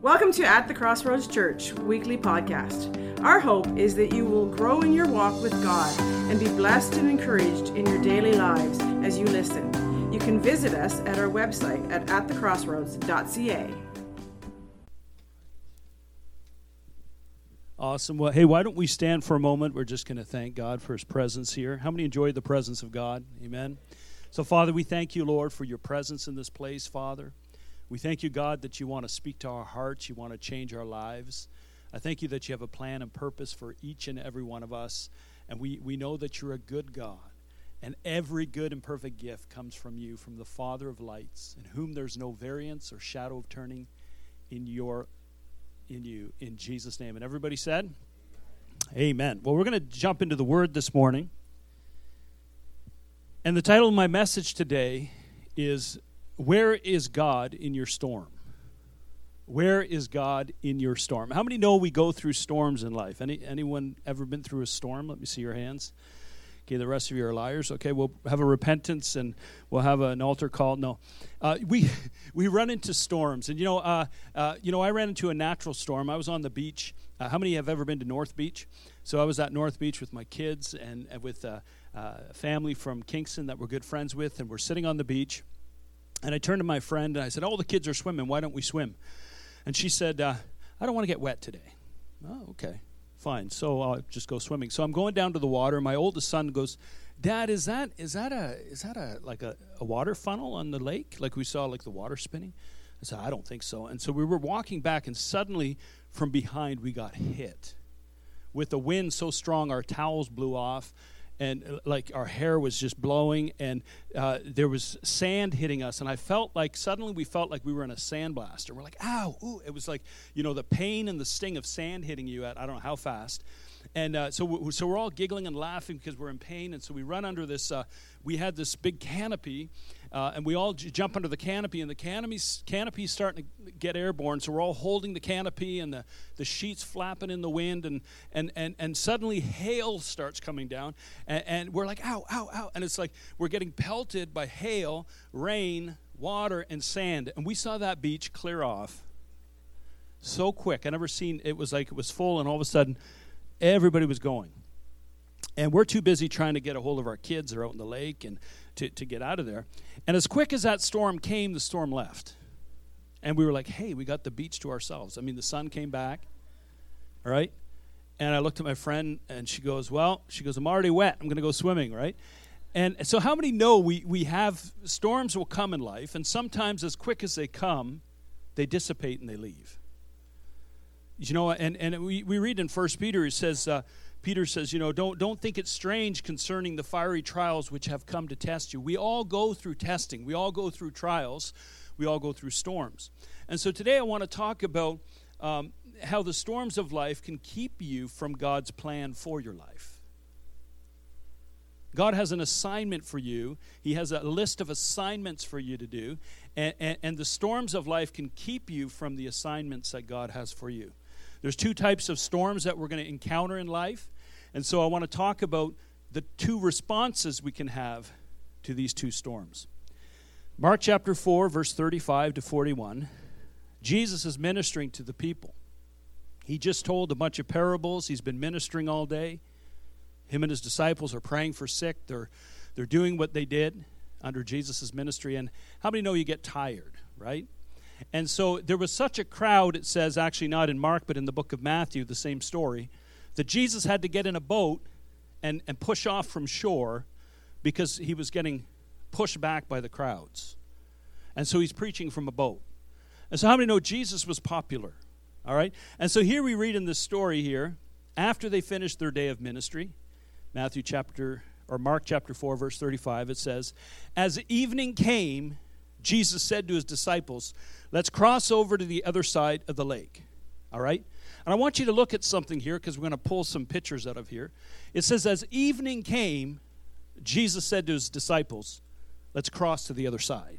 Welcome to At the Crossroads Church weekly podcast. Our hope is that you will grow in your walk with God and be blessed and encouraged in your daily lives as you listen. You can visit us at our website at atthecrossroads.ca. Awesome. Well, hey, why don't we stand for a moment? We're just going to thank God for his presence here. How many enjoyed the presence of God? Amen. So, Father, we thank you, Lord, for your presence in this place, Father. We thank you, God, that you want to speak to our hearts, you want to change our lives. I thank you that you have a plan and purpose for each and every one of us. And we, we know that you're a good God. And every good and perfect gift comes from you, from the Father of lights, in whom there's no variance or shadow of turning in your in you in Jesus name. And everybody said, Amen. Well, we're going to jump into the word this morning. And the title of my message today is where is God in your storm? Where is God in your storm? How many know we go through storms in life? Any anyone ever been through a storm? Let me see your hands. Okay, the rest of you are liars. Okay, we'll have a repentance and we'll have an altar call. No, uh, we we run into storms, and you know, uh, uh, you know, I ran into a natural storm. I was on the beach. Uh, how many have ever been to North Beach? So I was at North Beach with my kids and, and with uh, uh, a family from Kingston that we're good friends with, and we're sitting on the beach and I turned to my friend and I said, Oh, the kids are swimming. Why don't we swim? And she said, uh, I don't want to get wet today. Oh, okay. Fine. So I'll just go swimming. So I'm going down to the water. My oldest son goes, Dad, is that is that a is that a like a, a water funnel on the lake? Like we saw like the water spinning? I said, I don't think so. And so we were walking back and suddenly from behind we got hit. With the wind so strong our towels blew off and uh, like our hair was just blowing and uh, there was sand hitting us and i felt like suddenly we felt like we were in a sandblast and we're like ow ooh. it was like you know the pain and the sting of sand hitting you at i don't know how fast and uh, so, we, so we're all giggling and laughing because we're in pain and so we run under this uh, we had this big canopy uh, and we all j- jump under the canopy, and the canopy's, canopy's starting to get airborne. So we're all holding the canopy, and the, the sheets flapping in the wind, and, and, and, and suddenly hail starts coming down, and, and we're like, ow, ow, ow. And it's like we're getting pelted by hail, rain, water, and sand. And we saw that beach clear off so quick. I never seen it was like it was full, and all of a sudden, everybody was going. And we're too busy trying to get a hold of our kids. They're out in the lake, and to, to get out of there. And as quick as that storm came, the storm left. And we were like, hey, we got the beach to ourselves. I mean, the sun came back, all right? And I looked at my friend, and she goes, well, she goes, I'm already wet. I'm going to go swimming, right? And so, how many know we, we have storms will come in life, and sometimes as quick as they come, they dissipate and they leave. You know, and, and we, we read in First Peter, it says, uh, Peter says, you know, don't, don't think it strange concerning the fiery trials which have come to test you. We all go through testing, we all go through trials, we all go through storms. And so today I want to talk about um, how the storms of life can keep you from God's plan for your life. God has an assignment for you. He has a list of assignments for you to do. And, and, and, the storms of life can keep you from the assignments that God has for you. There's two types of storms that we're going to encounter in life. And so I want to talk about the two responses we can have to these two storms. Mark chapter 4, verse 35 to 41. Jesus is ministering to the people. He just told a bunch of parables. He's been ministering all day. Him and his disciples are praying for sick. They're, they're doing what they did under Jesus' ministry. And how many know you get tired, right? And so there was such a crowd, it says, actually not in Mark, but in the book of Matthew, the same story, that Jesus had to get in a boat and, and push off from shore because he was getting pushed back by the crowds. And so he's preaching from a boat. And so, how many know Jesus was popular? All right? And so, here we read in this story here, after they finished their day of ministry, Matthew chapter, or Mark chapter 4, verse 35, it says, As evening came, Jesus said to his disciples, Let's cross over to the other side of the lake. All right? And I want you to look at something here because we're going to pull some pictures out of here. It says, As evening came, Jesus said to his disciples, Let's cross to the other side.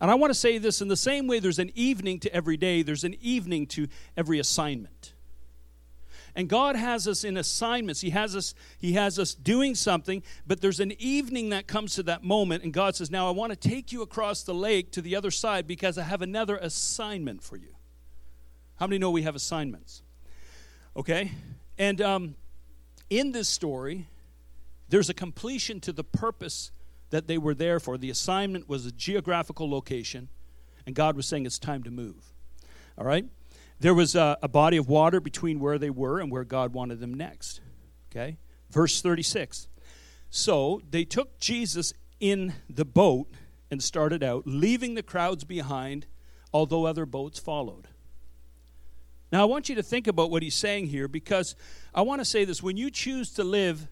And I want to say this in the same way there's an evening to every day, there's an evening to every assignment. And God has us in assignments. He has us he has us doing something, but there's an evening that comes to that moment and God says, "Now I want to take you across the lake to the other side because I have another assignment for you." How many know we have assignments? Okay? And um, in this story, there's a completion to the purpose that they were there for. The assignment was a geographical location, and God was saying it's time to move. All right? There was a, a body of water between where they were and where God wanted them next. Okay? Verse 36. So they took Jesus in the boat and started out, leaving the crowds behind, although other boats followed. Now, I want you to think about what he's saying here because I want to say this. When you choose to live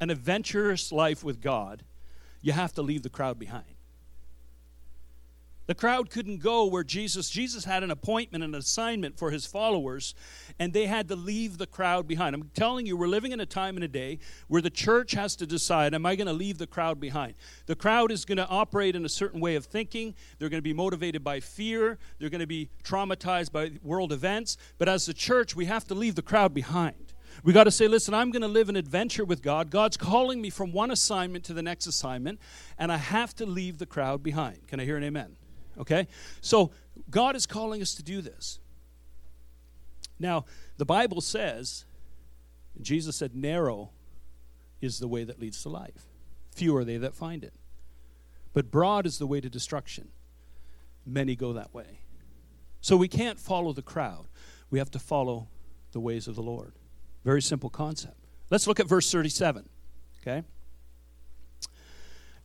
an adventurous life with God, you have to leave the crowd behind. The crowd couldn't go where Jesus Jesus had an appointment an assignment for his followers and they had to leave the crowd behind. I'm telling you we're living in a time and a day where the church has to decide am I going to leave the crowd behind? The crowd is going to operate in a certain way of thinking. They're going to be motivated by fear. They're going to be traumatized by world events, but as the church we have to leave the crowd behind. We got to say, listen, I'm going to live an adventure with God. God's calling me from one assignment to the next assignment, and I have to leave the crowd behind. Can I hear an amen? Okay? So God is calling us to do this. Now, the Bible says, Jesus said, narrow is the way that leads to life. Few are they that find it. But broad is the way to destruction. Many go that way. So we can't follow the crowd. We have to follow the ways of the Lord. Very simple concept. Let's look at verse 37. Okay?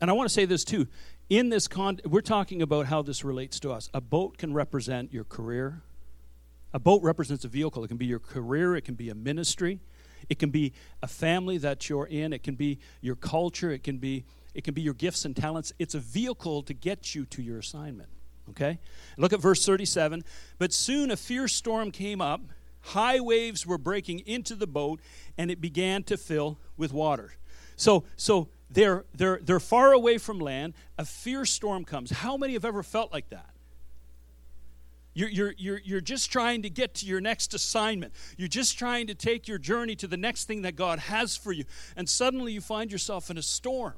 And I want to say this too in this con we're talking about how this relates to us. A boat can represent your career. A boat represents a vehicle. It can be your career. It can be a ministry. It can be a family that you're in. It can be your culture. It can be it can be your gifts and talents. It's a vehicle to get you to your assignment okay? Look at verse 37 but soon a fierce storm came up. High waves were breaking into the boat and it began to fill with water. So so they're, they're, they're far away from land. A fierce storm comes. How many have ever felt like that? You're, you're, you're, you're just trying to get to your next assignment. You're just trying to take your journey to the next thing that God has for you. And suddenly you find yourself in a storm.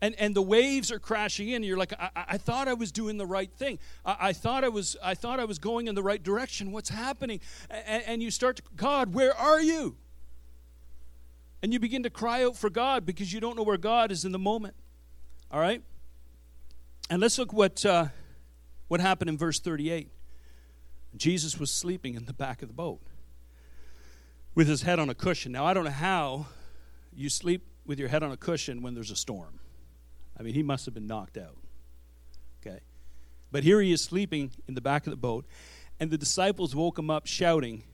And, and the waves are crashing in. You're like, I, I thought I was doing the right thing. I, I, thought I was, I thought I was going in the right direction. What's happening? And, and you start to, God, where are you? And you begin to cry out for God because you don't know where God is in the moment. All right? And let's look what, uh, what happened in verse 38. Jesus was sleeping in the back of the boat with his head on a cushion. Now, I don't know how you sleep with your head on a cushion when there's a storm. I mean, he must have been knocked out. Okay. But here he is sleeping in the back of the boat, and the disciples woke him up shouting,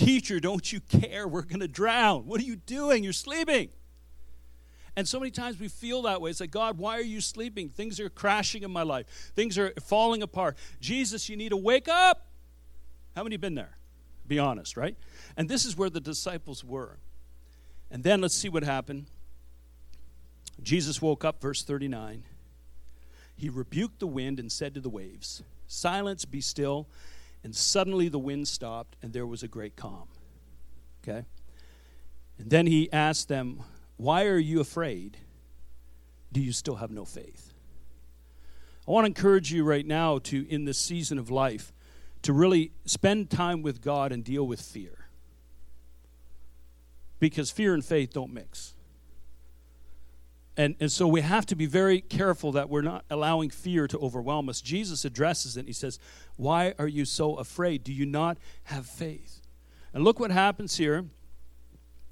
Teacher, don't you care? We're going to drown. What are you doing? You're sleeping. And so many times we feel that way. It's like, God, why are you sleeping? Things are crashing in my life, things are falling apart. Jesus, you need to wake up. How many been there? Be honest, right? And this is where the disciples were. And then let's see what happened. Jesus woke up, verse 39. He rebuked the wind and said to the waves, Silence, be still. And suddenly the wind stopped, and there was a great calm. Okay? And then he asked them, Why are you afraid? Do you still have no faith? I want to encourage you right now to, in this season of life, to really spend time with God and deal with fear. Because fear and faith don't mix. And, and so we have to be very careful that we're not allowing fear to overwhelm us. Jesus addresses it. He says, Why are you so afraid? Do you not have faith? And look what happens here.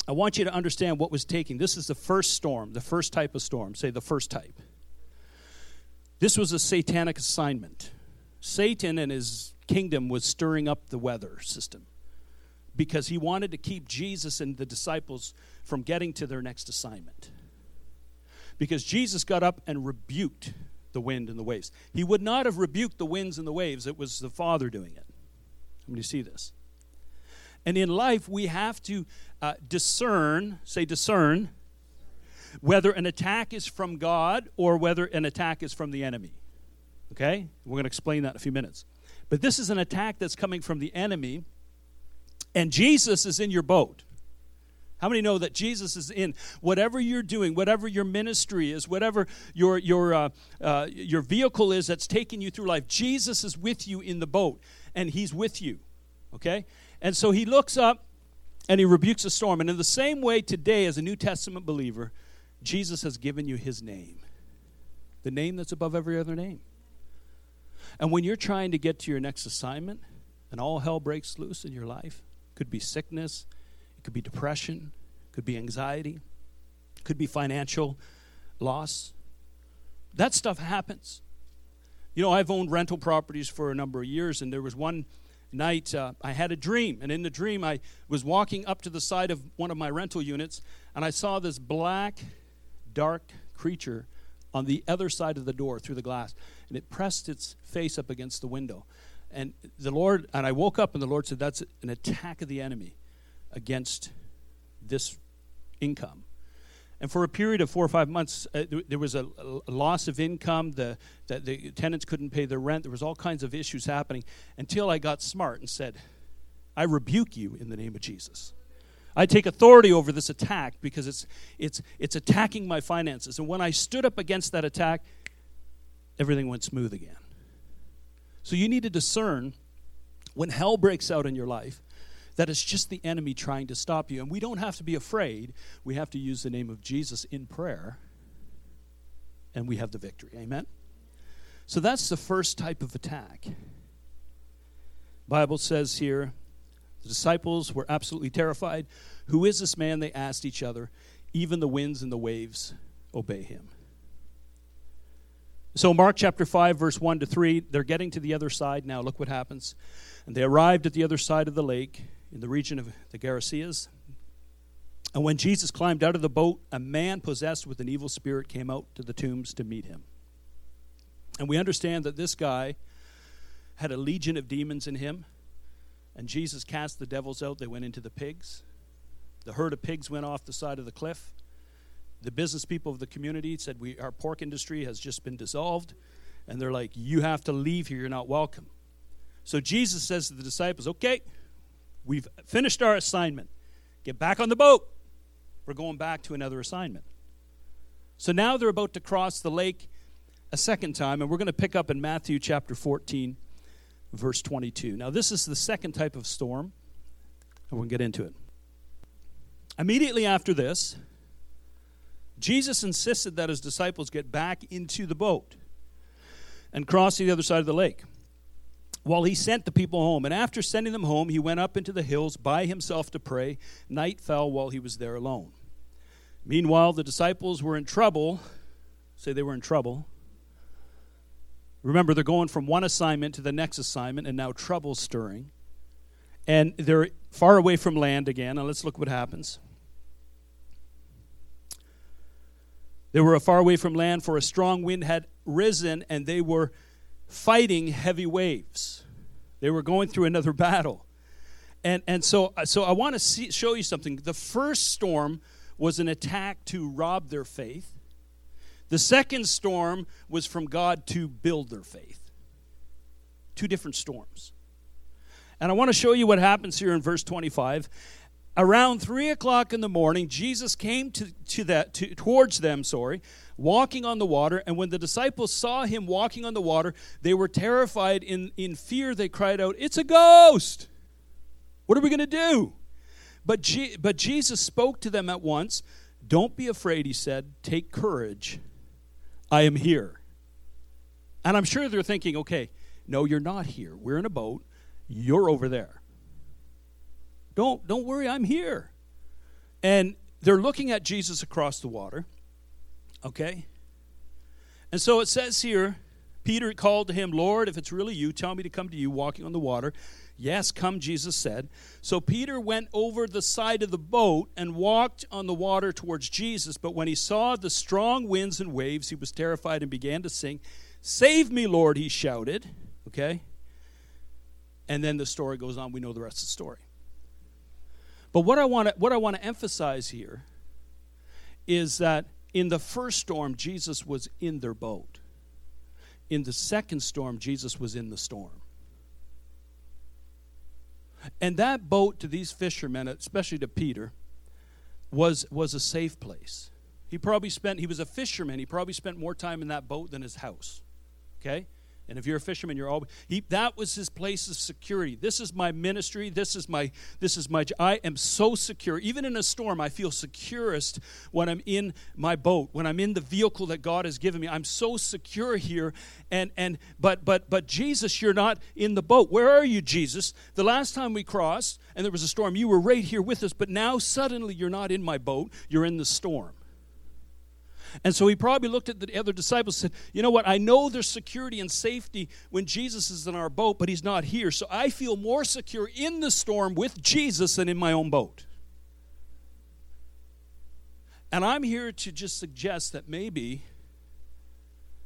I want you to understand what was taking. This is the first storm, the first type of storm. Say the first type. This was a satanic assignment. Satan and his kingdom was stirring up the weather system because he wanted to keep Jesus and the disciples from getting to their next assignment because Jesus got up and rebuked the wind and the waves. He would not have rebuked the winds and the waves, it was the Father doing it. How many see this? And in life, we have to uh, discern, say discern, whether an attack is from God or whether an attack is from the enemy. Okay? We're going to explain that in a few minutes. But this is an attack that's coming from the enemy, and Jesus is in your boat. How many know that Jesus is in whatever you're doing, whatever your ministry is, whatever your your uh, uh, your vehicle is that's taking you through life? Jesus is with you in the boat, and He's with you. Okay, and so He looks up and He rebukes the storm. And in the same way, today, as a New Testament believer, Jesus has given you His name, the name that's above every other name. And when you're trying to get to your next assignment, and all hell breaks loose in your life, could be sickness it could be depression, could be anxiety, could be financial loss. That stuff happens. You know, I've owned rental properties for a number of years, and there was one night uh, I had a dream. And in the dream, I was walking up to the side of one of my rental units, and I saw this black, dark creature on the other side of the door through the glass. And it pressed its face up against the window. And the Lord, and I woke up, and the Lord said, That's an attack of the enemy against this income. And for a period of four or five months, uh, there was a, a, loss of income. The, the, the, tenants couldn't pay their rent. There was all kinds of issues happening until I got smart and said, I rebuke you in the name of Jesus. I take authority over this attack because it's, it's, it's attacking my finances. And when I stood up against that attack, everything went smooth again. So you need to discern when hell breaks out in your life that it's just the enemy trying to stop you. And we don't have to be afraid. We have to use the name of Jesus in prayer, and we have the victory. Amen? So that's the first type of attack. Bible says here, the disciples were absolutely terrified. Who is this man? They asked each other. Even the winds and the waves obey him. So, Mark chapter 5, verse 1 to 3, they're getting to the other side now. Look what happens. And they arrived at the other side of the lake in the region of the Gerasenes. And when Jesus climbed out of the boat, a man possessed with an evil spirit came out to the tombs to meet him. And we understand that this guy had a legion of demons in him. And Jesus cast the devils out. They went into the pigs. The herd of pigs went off the side of the cliff. The business people of the community said, we, Our pork industry has just been dissolved. And they're like, You have to leave here. You're not welcome. So Jesus says to the disciples, Okay, We've finished our assignment. Get back on the boat. We're going back to another assignment. So now they're about to cross the lake a second time, and we're going to pick up in Matthew chapter 14, verse 22. Now, this is the second type of storm, and we'll get into it. Immediately after this, Jesus insisted that his disciples get back into the boat and cross to the other side of the lake while he sent the people home. And after sending them home, he went up into the hills by himself to pray. Night fell while he was there alone. Meanwhile, the disciples were in trouble. Say they were in trouble. Remember, they're going from one assignment to the next assignment, and now trouble stirring. And they're far away from land again. and let's look what happens. They were far away from land, for a strong wind had risen, and they were fighting heavy waves. They were going through another battle. And, and so, uh, so I want to show you something. The first storm was an attack to rob their faith. The second storm was from God to build their faith. Two different storms. And I want to show you what happens here in verse 25. Around three o'clock in the morning, Jesus came to, to that to, towards them, sorry, walking on the water. And when the disciples saw him walking on the water, they were terrified. In, in fear, they cried out, It's a ghost! What are we going to do? But, but Jesus spoke to them at once. Don't be afraid, he said. Take courage. I am here. And I'm sure they're thinking, okay, no, you're not here. We're in a boat. You're over there. Don't, don't worry, I'm here. And they're looking at Jesus across the water. Okay? And so it says here Peter called to him, Lord, if it's really you, tell me to come to you walking on the water. Yes, come, Jesus said. So Peter went over the side of the boat and walked on the water towards Jesus. But when he saw the strong winds and waves, he was terrified and began to sing. Save me, Lord, he shouted. Okay? And then the story goes on. We know the rest of the story. But what I want to, what I want to emphasize here is that in the first storm, Jesus was in their boat. In the second storm, Jesus was in the storm. And that boat to these fishermen, especially to Peter, was was a safe place. He probably spent he was a fisherman. He probably spent more time in that boat than his house. Okay? And if you're a fisherman, you're always he, that was his place of security. This is my ministry. This is my this is my I am so secure. Even in a storm, I feel securest when I'm in my boat, when I'm in the vehicle that God has given me. I'm so secure here. And and but but but Jesus, you're not in the boat. Where are you, Jesus? The last time we crossed and there was a storm, you were right here with us, but now suddenly you're not in my boat. You're in the storm. And so he probably looked at the other disciples and said, You know what? I know there's security and safety when Jesus is in our boat, but he's not here. So I feel more secure in the storm with Jesus than in my own boat. And I'm here to just suggest that maybe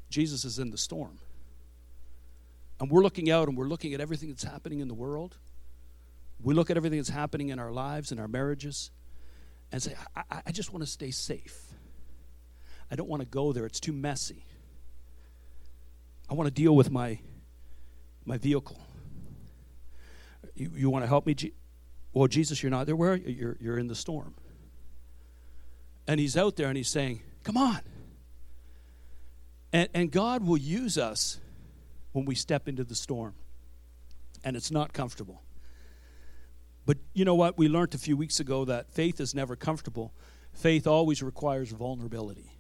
Jesus is in the storm. And we're looking out and we're looking at everything that's happening in the world. We look at everything that's happening in our lives, and our marriages, and say, I, I just want to stay safe. I don't want to go there. It's too messy. I want to deal with my my vehicle. You, you want to help me? well, Jesus, you're not there. Where? You're, you're in the storm. And he's out there and he's saying, Come on. And, and God will use us when we step into the storm. And it's not comfortable. But you know what? We learned a few weeks ago that faith is never comfortable. Faith always requires vulnerability.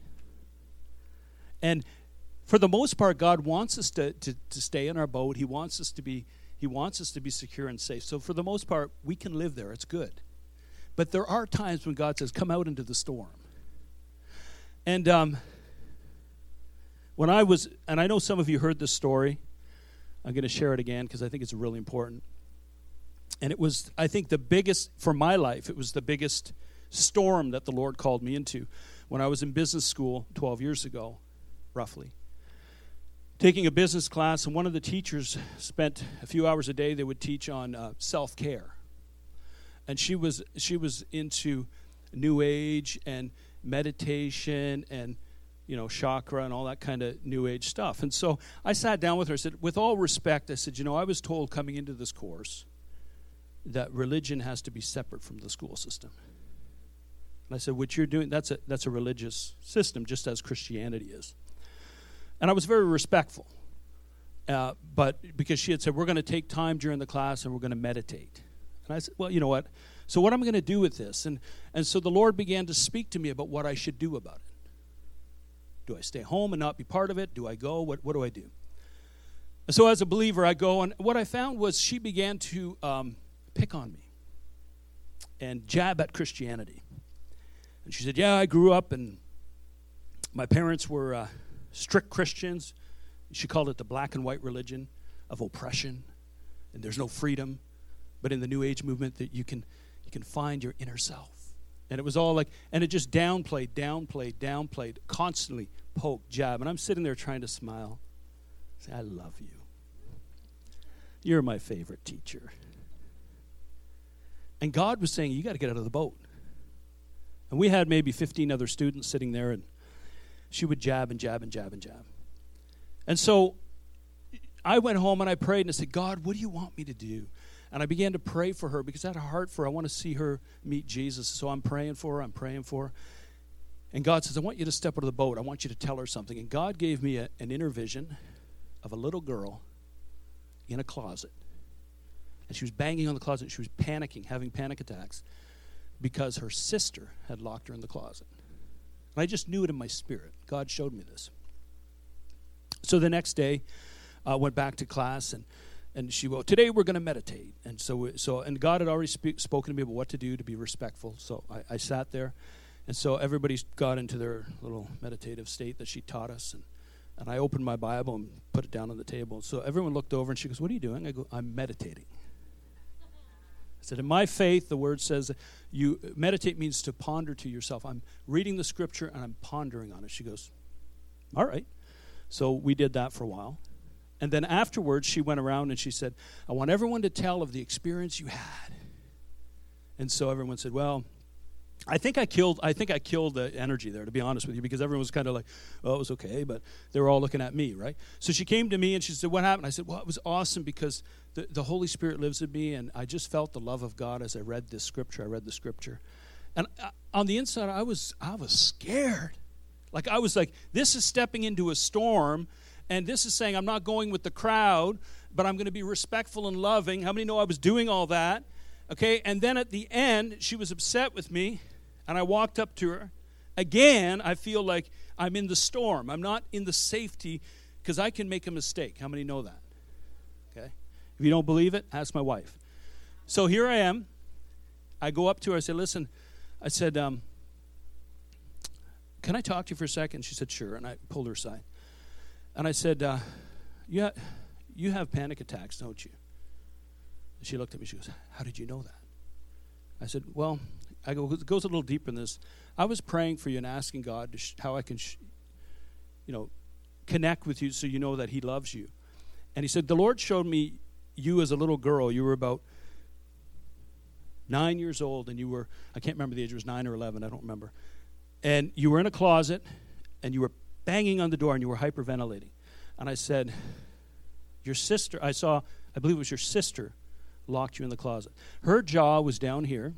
And for the most part, God wants us to, to, to stay in our boat. He wants us to be He wants us to be secure and safe. So for the most part, we can live there. It's good. But there are times when God says, "Come out into the storm." And um, when I was, and I know some of you heard this story. I'm going to share it again because I think it's really important. And it was, I think, the biggest for my life. It was the biggest storm that the Lord called me into when I was in business school 12 years ago roughly. Taking a business class, and one of the teachers spent a few hours a day. They would teach on uh, self care, and she was she was into New Age and meditation and you know chakra and all that kind of New Age stuff. And so I sat down with her. I said, with all respect, I said, you know, I was told coming into this course that religion has to be separate from the school system. And I said, what you're doing, that's a, that's a religious system, just as Christianity is. And I was very respectful. Uh, but because she had said, we're going to take time during the class and we're going to meditate. And I said, well, you know what? So what am I going to do with this? And, and so the Lord began to speak to me about what I should do about it. Do I stay home and not be part of it? Do I go? What, what do I do? And so as a believer, I go, and what I found was she began to um, pick on me and jab at Christianity. And she said, yeah, I grew up and my parents were... Uh, strict Christians. She called it the black and white religion of oppression, and there's no freedom. But in the New Age movement, that you can you can find your inner self. And it was all like, and it just downplayed, downplayed, downplayed, constantly poke, jab. And I'm sitting there trying to smile. Say, I love you. You're my favorite teacher. And God was saying, You got to get out of the boat. And we had maybe 15 other students sitting there, and she would jab and jab and jab and jab. And so I went home and I prayed and I said, God, what do you want me to do? And I began to pray for her because I had a heart for her. I want to see her meet Jesus. So I'm praying for her. I'm praying for her. And God says, I want you to step out of the boat. I want you to tell her something. And God gave me a, an inner vision of a little girl in a closet. And she was banging on the closet. She was panicking, having panic attacks because her sister had locked her in the closet. And I just knew it in my spirit. God showed me this. So the next day, I uh, went back to class and and she wrote, today we're going to meditate. And so so and god had already spoken to me about what to do to be respectful. So I, I, sat there. And so everybody got into their little meditative state that she taught us. And and i opened my bible and put it down on the table. So everyone looked over and she goes what are you doing? I go i'm meditating I said, in my faith, the word says you meditate means to ponder to yourself. I'm reading the scripture and I'm pondering on it. She goes, all right. So we did that for a while. And then afterwards, she went around and she said, I want everyone to tell of the experience you had. And so everyone said, well, I think I killed. I think I killed the energy there, to be honest with you, because everyone was kind of like, "Oh, it was okay," but they were all looking at me, right? So she came to me and she said, "What happened?" I said, "Well, it was awesome because the, the Holy Spirit lives in me, and I just felt the love of God as I read this scripture. I read the scripture, And uh, on the inside, I was, I was scared. Like, I was like, this is stepping into a storm, and this is saying, I'm not going with the crowd, but I'm going to be respectful and loving. How many know I was doing all that? Okay, and then at the end, she was upset with me, and I walked up to her. Again, I feel like I'm in the storm. I'm not in the safety because I can make a mistake. How many know that? Okay. If you don't believe it, ask my wife. So here I am. I go up to her. I said, Listen, I said, um, Can I talk to you for a second? She said, Sure. And I pulled her aside. And I said, uh, Yeah, you have panic attacks, don't you? She looked at me. She goes, How did you know that? I said, Well, I go, it goes a little deeper than this. I was praying for you and asking God sh- how I can, sh- you know, connect with you so you know that He loves you. And He said, The Lord showed me you as a little girl. You were about nine years old, and you were, I can't remember the age, it was nine or 11, I don't remember. And you were in a closet, and you were banging on the door, and you were hyperventilating. And I said, Your sister, I saw, I believe it was your sister, locked you in the closet. Her jaw was down here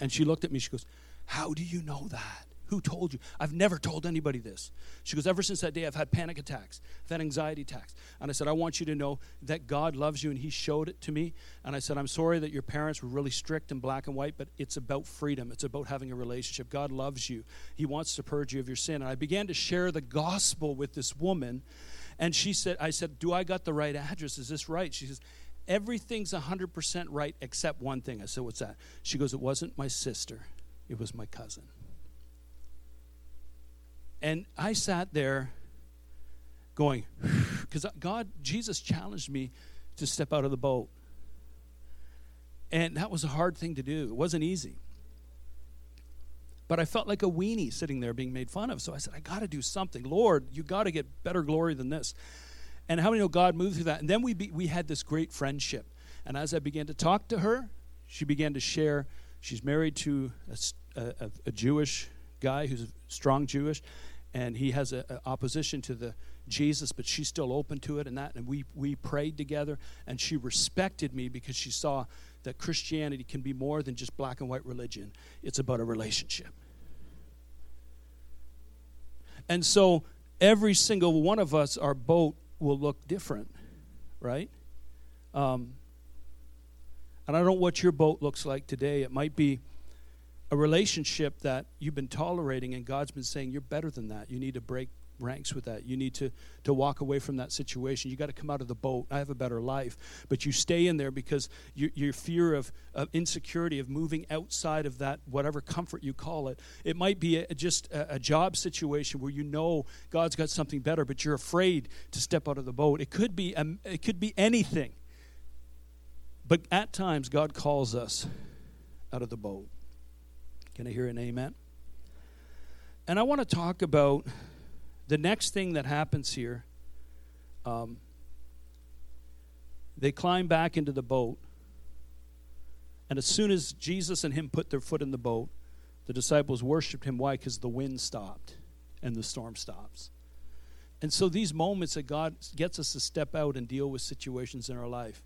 and she looked at me. She goes, How do you know that? Who told you? I've never told anybody this. She goes, Ever since that day, I've had panic attacks, I've had anxiety attacks. And I said, I want you to know that God loves you, and He showed it to me. And I said, I'm sorry that your parents were really strict and black and white, but it's about freedom. It's about having a relationship. God loves you, He wants to purge you of your sin. And I began to share the gospel with this woman. And she said, I said, Do I got the right address? Is this right? She says, everything's 100% right except one thing. I said, What's that? She goes, It wasn't my sister, it was my cousin. And I sat there going, because God, Jesus challenged me to step out of the boat. And that was a hard thing to do. It wasn't easy. But I felt like a weenie sitting there being made fun of. So I said, I got to do something. Lord, you got to get better glory than this. And how many know God moved through that? And then we, be, we had this great friendship. And as I began to talk to her, she began to share. She's married to a, a, a Jewish guy who's a strong Jewish, and he has an opposition to the Jesus, but she's still open to it and that. And we, we prayed together, and she respected me because she saw that Christianity can be more than just black and white religion, it's about a relationship. And so every single one of us, our boat will look different, right? Um, and I don't know what your boat looks like today. It might be a relationship that you've been tolerating, and God's been saying, You're better than that. You need to break ranks with that. You need to, to walk away from that situation. You got to come out of the boat. I have a better life. But you stay in there because you, your fear of, of insecurity, of moving outside of that, whatever comfort you call it. It might be a, just a, a job situation where you know God's got something better, but you're afraid to step out of the boat. It could be, a, it could be anything. But at times, God calls us out of the boat. Can I hear an amen? And I want to talk about the next thing that happens here, um, they climb back into the boat. And as soon as Jesus and him put their foot in the boat, the disciples worshiped him. Why? Because the wind stopped and the storm stops. And so these moments that God gets us to step out and deal with situations in our life,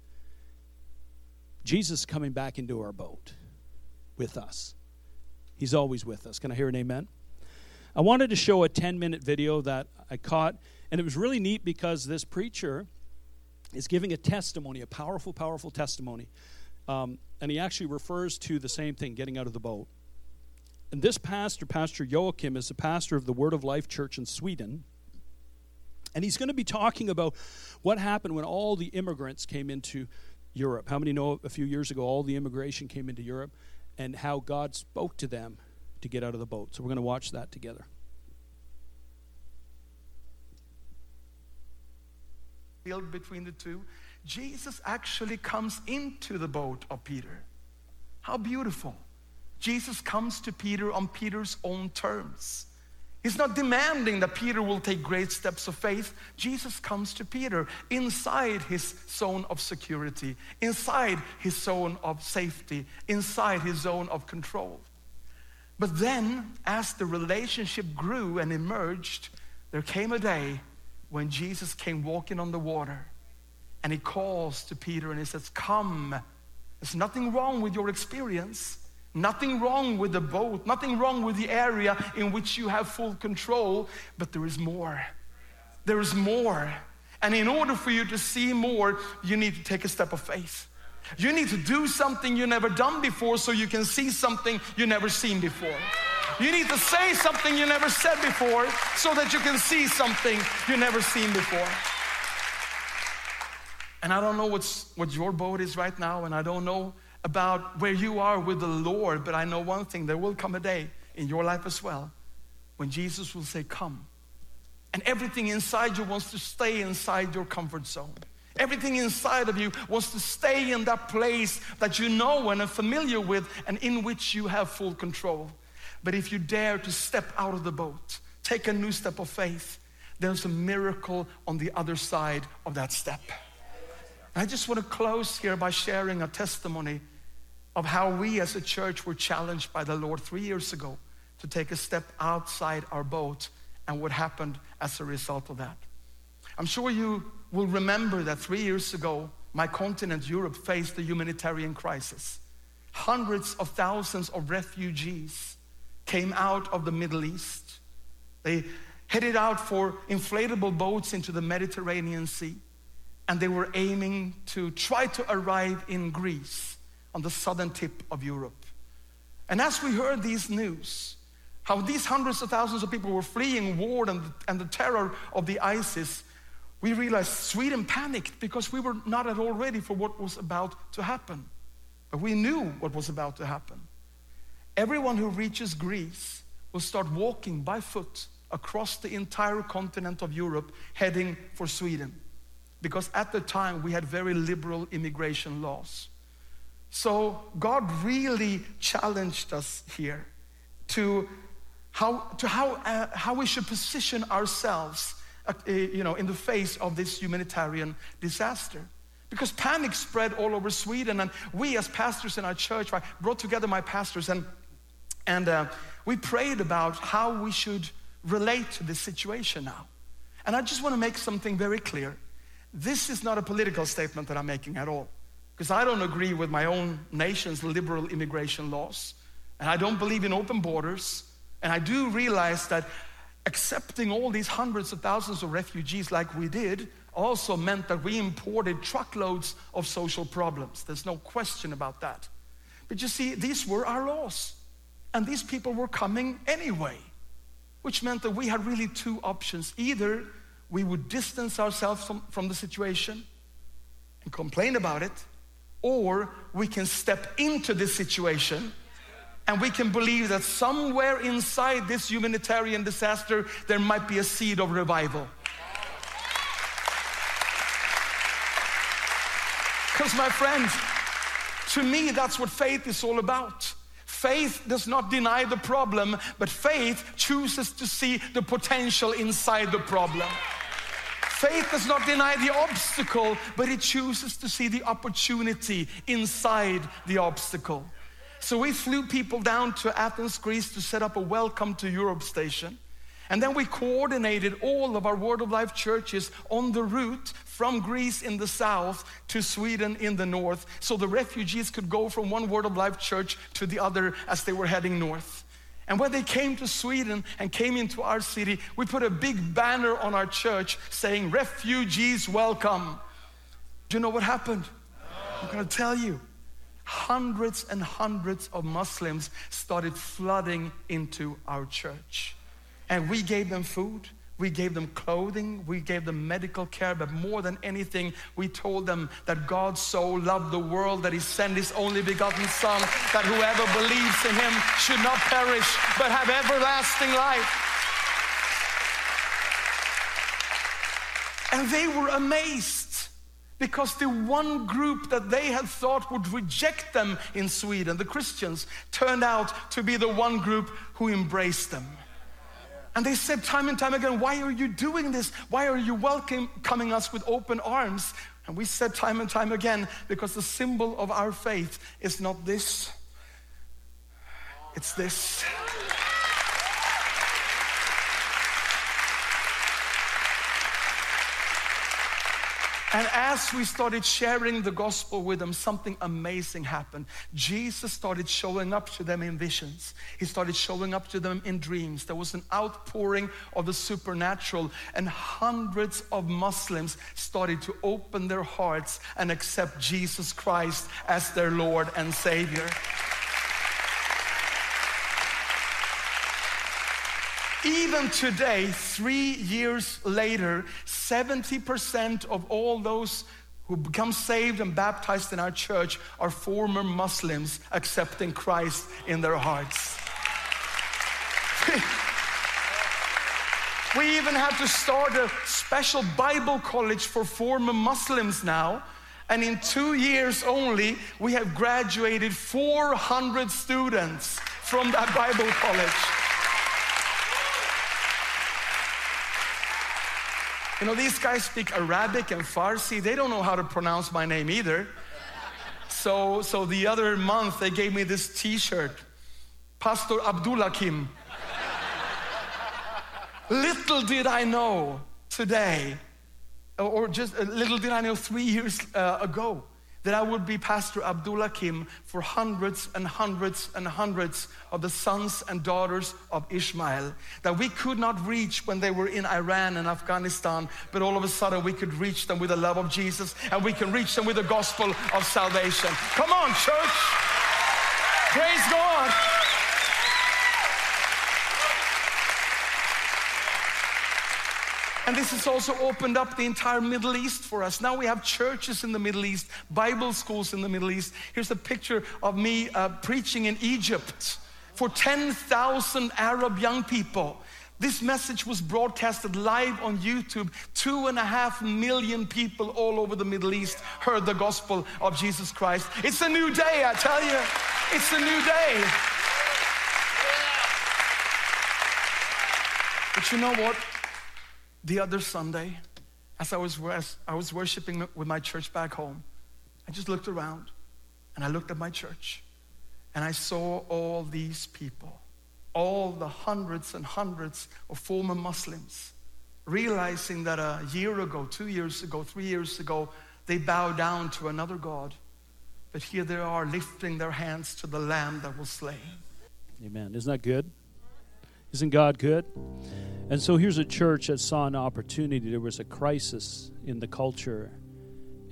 Jesus coming back into our boat with us. He's always with us. Can I hear an amen? I wanted to show a 10 minute video that I caught, and it was really neat because this preacher is giving a testimony, a powerful, powerful testimony. Um, and he actually refers to the same thing getting out of the boat. And this pastor, Pastor Joakim, is the pastor of the Word of Life Church in Sweden. And he's going to be talking about what happened when all the immigrants came into Europe. How many know a few years ago all the immigration came into Europe and how God spoke to them to get out of the boat. So we're going to watch that together. Between the two, Jesus actually comes into the boat of Peter. How beautiful. Jesus comes to Peter on Peter's own terms. He's not demanding that Peter will take great steps of faith. Jesus comes to Peter inside his zone of security, inside his zone of safety, inside his zone of control. But then, as the relationship grew and emerged, there came a day when Jesus came walking on the water and he calls to Peter and he says, Come. There's nothing wrong with your experience. Nothing wrong with the boat, nothing wrong with the area in which you have full control, but there is more. There is more. And in order for you to see more, you need to take a step of faith. You need to do something you never done before so you can see something you never seen before. You need to say something you never said before so that you can see something you never seen before. And I don't know what's, what your boat is right now, and I don't know about where you are with the Lord, but I know one thing there will come a day in your life as well when Jesus will say, Come. And everything inside you wants to stay inside your comfort zone. Everything inside of you wants to stay in that place that you know and are familiar with and in which you have full control. But if you dare to step out of the boat, take a new step of faith, there's a miracle on the other side of that step. I just want to close here by sharing a testimony of how we as a church were challenged by the Lord three years ago to take a step outside our boat and what happened as a result of that. I'm sure you will remember that three years ago, my continent, Europe, faced a humanitarian crisis. Hundreds of thousands of refugees came out of the Middle East. They headed out for inflatable boats into the Mediterranean Sea, and they were aiming to try to arrive in Greece on the southern tip of Europe. And as we heard these news, how these hundreds of thousands of people were fleeing war and, and the terror of the ISIS, we realized Sweden panicked because we were not at all ready for what was about to happen. But we knew what was about to happen. Everyone who reaches Greece will start walking by foot across the entire continent of Europe heading for Sweden. Because at the time we had very liberal immigration laws. So God really challenged us here to how, to how, uh, how we should position ourselves you know, in the face of this humanitarian disaster. Because panic spread all over Sweden, and we as pastors in our church, I brought together my pastors and, and uh, we prayed about how we should relate to this situation now. And I just want to make something very clear. This is not a political statement that I'm making at all because I don't agree with my own nation's liberal immigration laws, and I don't believe in open borders. And I do realize that accepting all these hundreds of thousands of refugees, like we did, also meant that we imported truckloads of social problems. There's no question about that. But you see, these were our laws, and these people were coming anyway, which meant that we had really two options. Either we would distance ourselves from, from the situation and complain about it, or we can step into this situation and we can believe that somewhere inside this humanitarian disaster, there might be a seed of revival. Because, my friends, to me, that's what faith is all about. Faith does not deny the problem, but faith chooses to see the potential inside the problem. Faith does not deny the obstacle, but it chooses to see the opportunity inside the obstacle. So we flew people down to Athens, Greece to set up a welcome to Europe station. And then we coordinated all of our Word of Life churches on the route from Greece in the south to Sweden in the north, so the refugees could go from one Word of Life church to the other as they were heading north. And when they came to Sweden and came into our city, we put a big banner on our church saying, Refugees welcome. Do you know what happened? I'm gonna tell you. Hundreds and hundreds of Muslims started flooding into our church. And we gave them food, we gave them clothing, we gave them medical care, but more than anything, we told them that God so loved the world that He sent His only begotten Son, that whoever believes in Him should not perish, but have everlasting life. And they were amazed because the one group that they had thought would reject them in Sweden, the Christians, turned out to be the one group who embraced them. And they said time and time again, Why are you doing this? Why are you welcoming us with open arms? And we said time and time again, because the symbol of our faith is not this, it's this. And as we started sharing the gospel with them, something amazing happened. Jesus started showing up to them in visions. He started showing up to them in dreams. There was an outpouring of the supernatural, and hundreds of Muslims started to open their hearts and accept Jesus Christ as their Lord and Savior. Even today, three years later, 70% of all those who become saved and baptized in our church are former Muslims accepting Christ in their hearts. we even have to start a special Bible college for former Muslims now. And in two years only, we have graduated 400 students from that Bible college. You know, these guys speak Arabic and Farsi. They don't know how to pronounce my name either. So, so the other month, they gave me this t shirt Pastor Abdulhakim. little did I know today, or just little did I know three years uh, ago, that I would be Pastor Abdulhakim for hundreds and hundreds and hundreds of the sons and daughters of Ishmael that we could not reach when they were in Iran and Afghanistan, but all of a sudden we could reach them with the love of Jesus and we can reach them with the gospel of salvation. Come on, church. Praise God. And this has also opened up the entire Middle East for us. Now we have churches in the Middle East, Bible schools in the Middle East. Here's a picture of me uh, preaching in Egypt for 10,000 Arab young people. This message was broadcasted live on YouTube. Two and a half million people all over the Middle East heard the gospel of Jesus Christ. It's a new day, I tell you. It's a new day. But you know what? The other Sunday, as I was, as I was worshiping with my church back home, I just looked around and I looked at my church and I saw all these people, all the hundreds and hundreds of former Muslims, realizing that a year ago, two years ago, three years ago, they bowed down to another God. But here they are lifting their hands to the Lamb that was slain. Amen. Isn't that good? Isn't God good? And so here's a church that saw an opportunity. There was a crisis in the culture,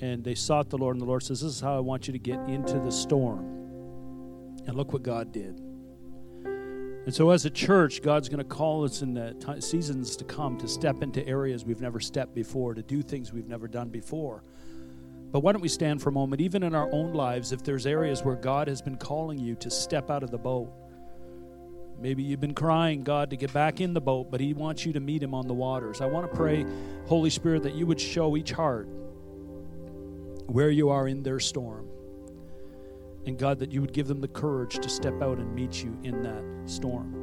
and they sought the Lord, and the Lord says, This is how I want you to get into the storm. And look what God did. And so, as a church, God's going to call us in the t- seasons to come to step into areas we've never stepped before, to do things we've never done before. But why don't we stand for a moment, even in our own lives, if there's areas where God has been calling you to step out of the boat, Maybe you've been crying, God, to get back in the boat, but He wants you to meet Him on the waters. I want to pray, Holy Spirit, that you would show each heart where you are in their storm. And God, that you would give them the courage to step out and meet you in that storm.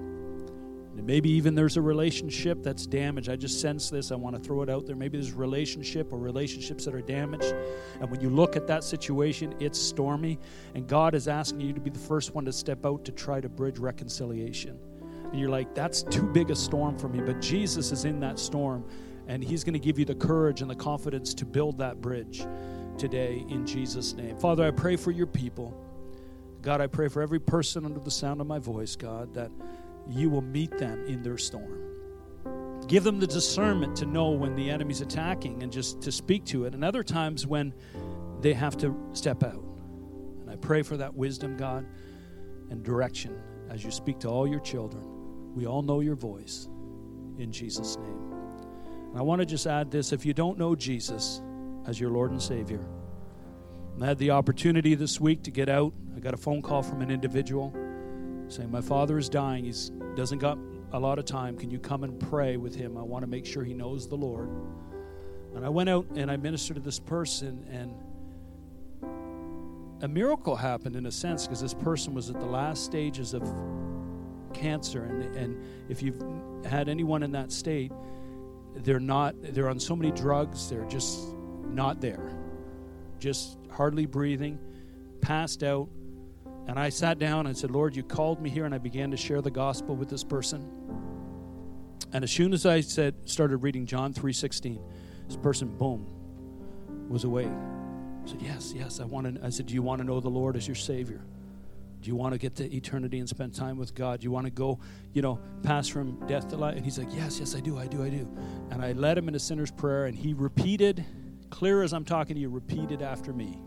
Maybe even there's a relationship that's damaged. I just sense this. I want to throw it out there. Maybe there's relationship or relationships that are damaged. And when you look at that situation, it's stormy. And God is asking you to be the first one to step out to try to bridge reconciliation. And you're like, that's too big a storm for me. But Jesus is in that storm. And He's going to give you the courage and the confidence to build that bridge today in Jesus' name. Father, I pray for your people. God, I pray for every person under the sound of my voice, God, that you will meet them in their storm. Give them the discernment to know when the enemy's attacking and just to speak to it, and other times when they have to step out. And I pray for that wisdom, God, and direction as you speak to all your children. We all know your voice in Jesus' name. And I want to just add this if you don't know Jesus as your Lord and Savior, I had the opportunity this week to get out. I got a phone call from an individual saying, My father is dying. He doesn't got a lot of time. Can you come and pray with him? I want to make sure he knows the Lord. And I went out and I ministered to this person, and a miracle happened in a sense because this person was at the last stages of cancer. And, and if you've had anyone in that state, they're not, they're on so many drugs, they're just not there. Just hardly breathing, passed out. And I sat down and said, Lord, you called me here, and I began to share the gospel with this person. And as soon as I said, started reading John 3:16, this person, boom, was away. I said, Yes, yes, I want to. I said, Do you want to know the Lord as your Savior? Do you want to get to eternity and spend time with God? Do you want to go, you know, pass from death to life? And he's like, Yes, yes, I do, I do, I do. And I led him in a sinner's prayer, and he repeated, clear as I'm talking to you, repeated after me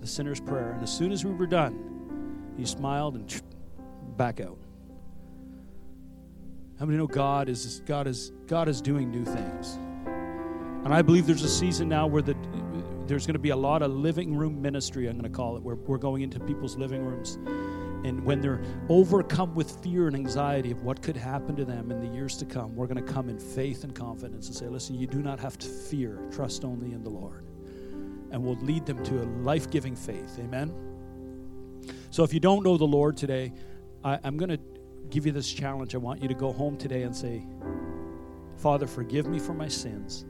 the sinner's prayer. And as soon as we were done, he smiled and back out. How many know God is God is God is doing new things? And I believe there's a season now where the, there's going to be a lot of living room ministry, I'm going to call it, where we're going into people's living rooms. And when they're overcome with fear and anxiety of what could happen to them in the years to come, we're going to come in faith and confidence and say, listen, you do not have to fear, trust only in the Lord. And we'll lead them to a life giving faith. Amen? So if you don't know the Lord today, I, I'm going to give you this challenge. I want you to go home today and say, Father, forgive me for my sins.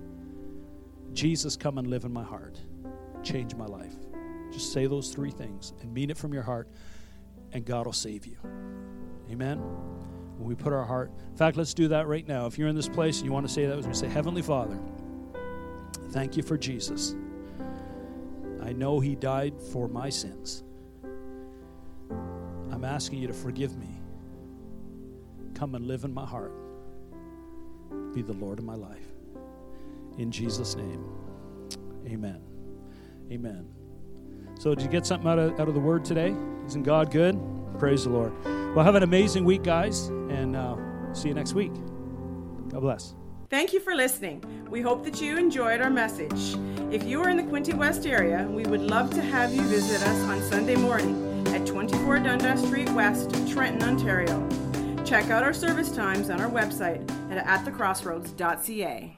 Jesus, come and live in my heart. Change my life. Just say those three things and mean it from your heart, and God will save you. Amen. When we put our heart, in fact, let's do that right now. If you're in this place and you want to say that me, say, Heavenly Father, thank you for Jesus. I know He died for my sins. I'm asking you to forgive me. Come and live in my heart. Be the Lord of my life. In Jesus' name, amen. Amen. So, did you get something out of, out of the word today? Isn't God good? Praise the Lord. Well, have an amazing week, guys, and uh, see you next week. God bless. Thank you for listening. We hope that you enjoyed our message. If you are in the Quinte West area, we would love to have you visit us on Sunday morning at 24 Dundas Street West, Trenton, Ontario. Check out our service times on our website at atthecrossroads.ca.